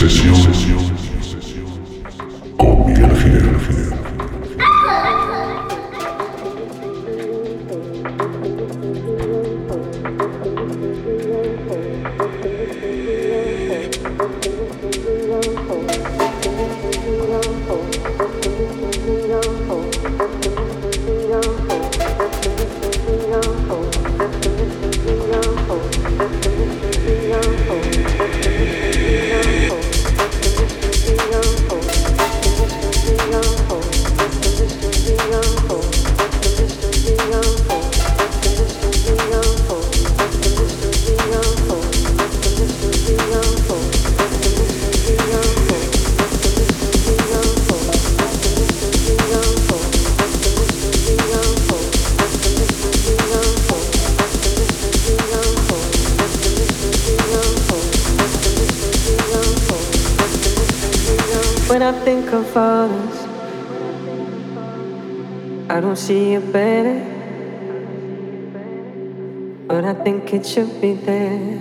Sesión. Think it should be there.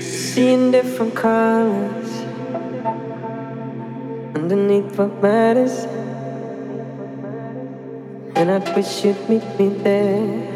Seeing different colors underneath what matters, and I wish you'd meet me there.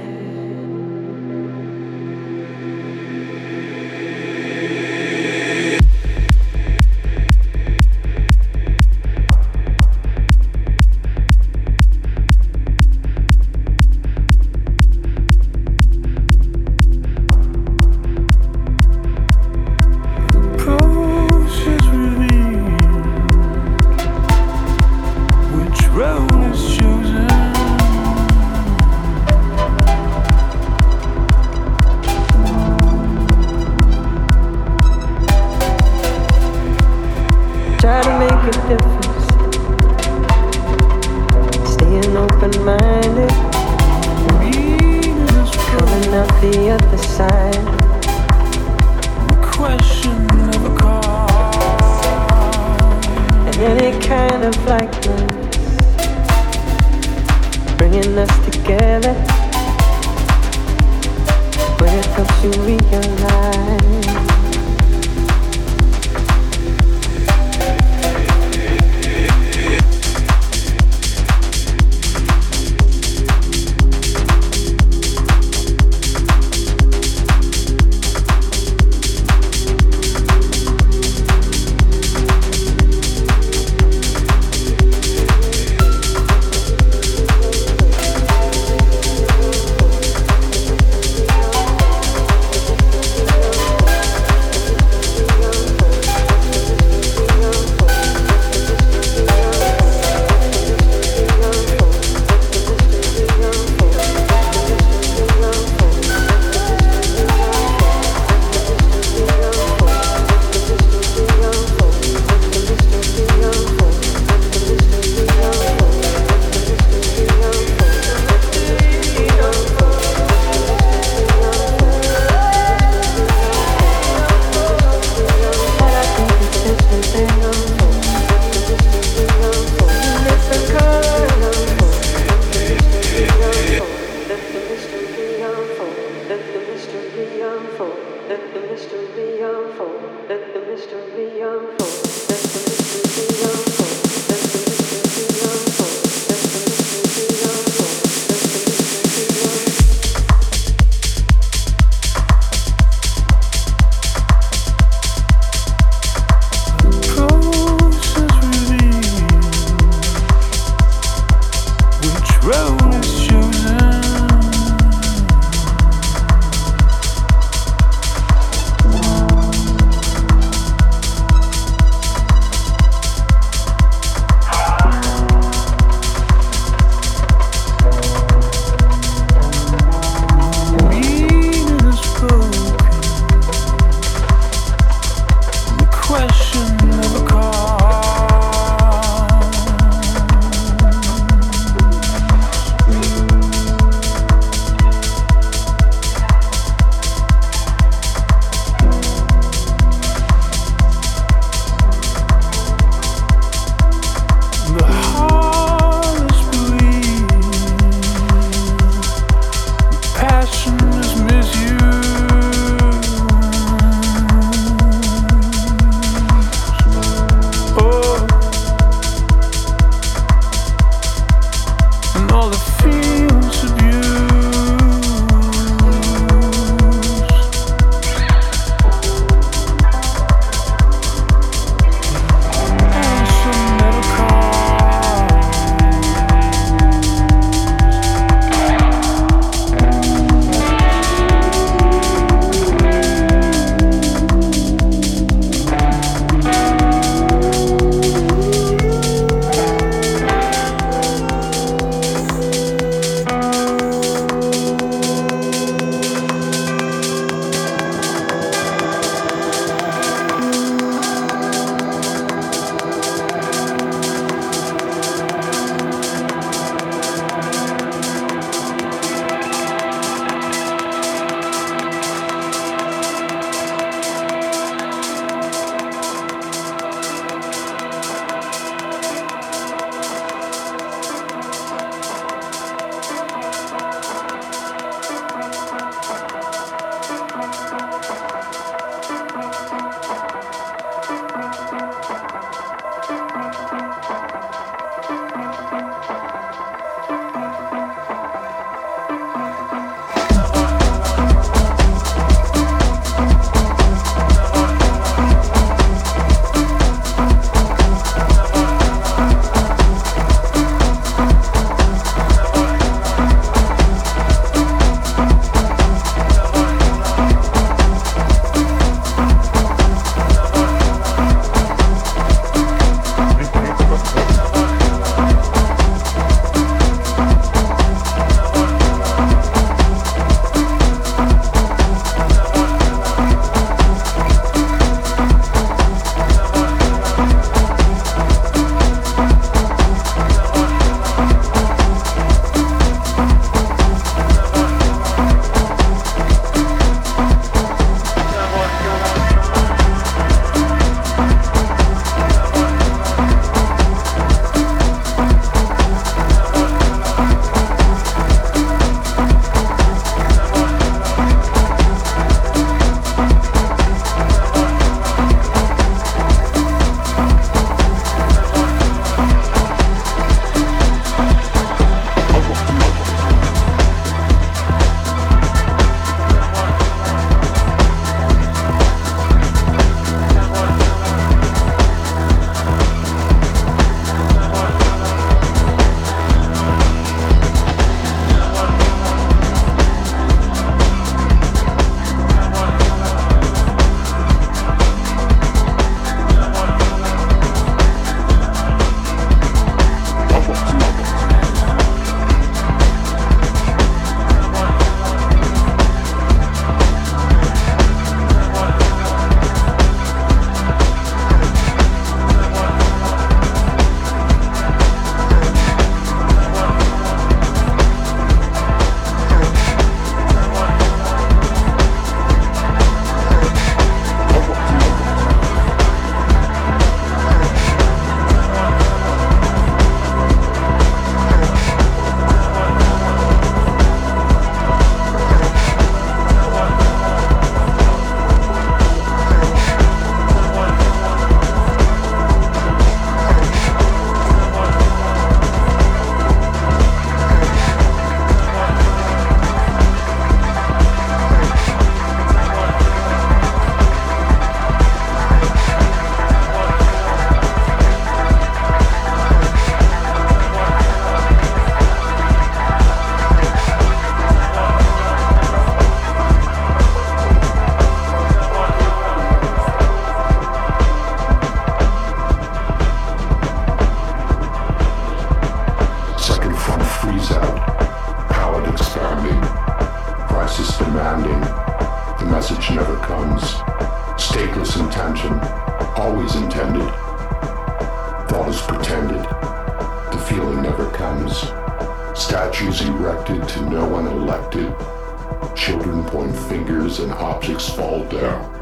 Objects fall down.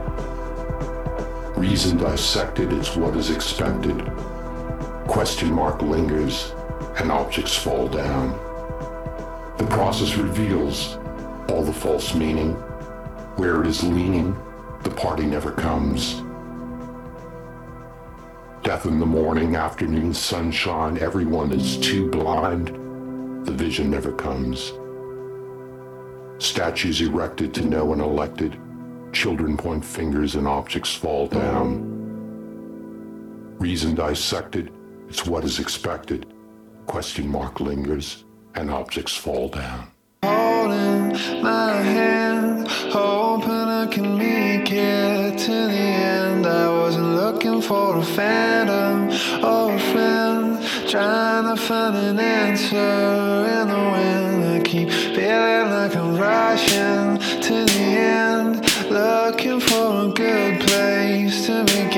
Reason dissected, it's what is expected. Question mark lingers and objects fall down. The process reveals all the false meaning. Where it is leaning, the party never comes. Death in the morning, afternoon sunshine, everyone is too blind. The vision never comes. Statues erected to no one elected. Children point fingers and objects fall down. Reason dissected, it's what is expected. Question mark lingers and objects fall down. Holding my hand, hoping I can make it to the end. I wasn't looking for a phantom or a friend, trying to find an answer in the wind. I keep feeling like rushing to the end, looking for a good place to begin.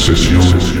Sesión.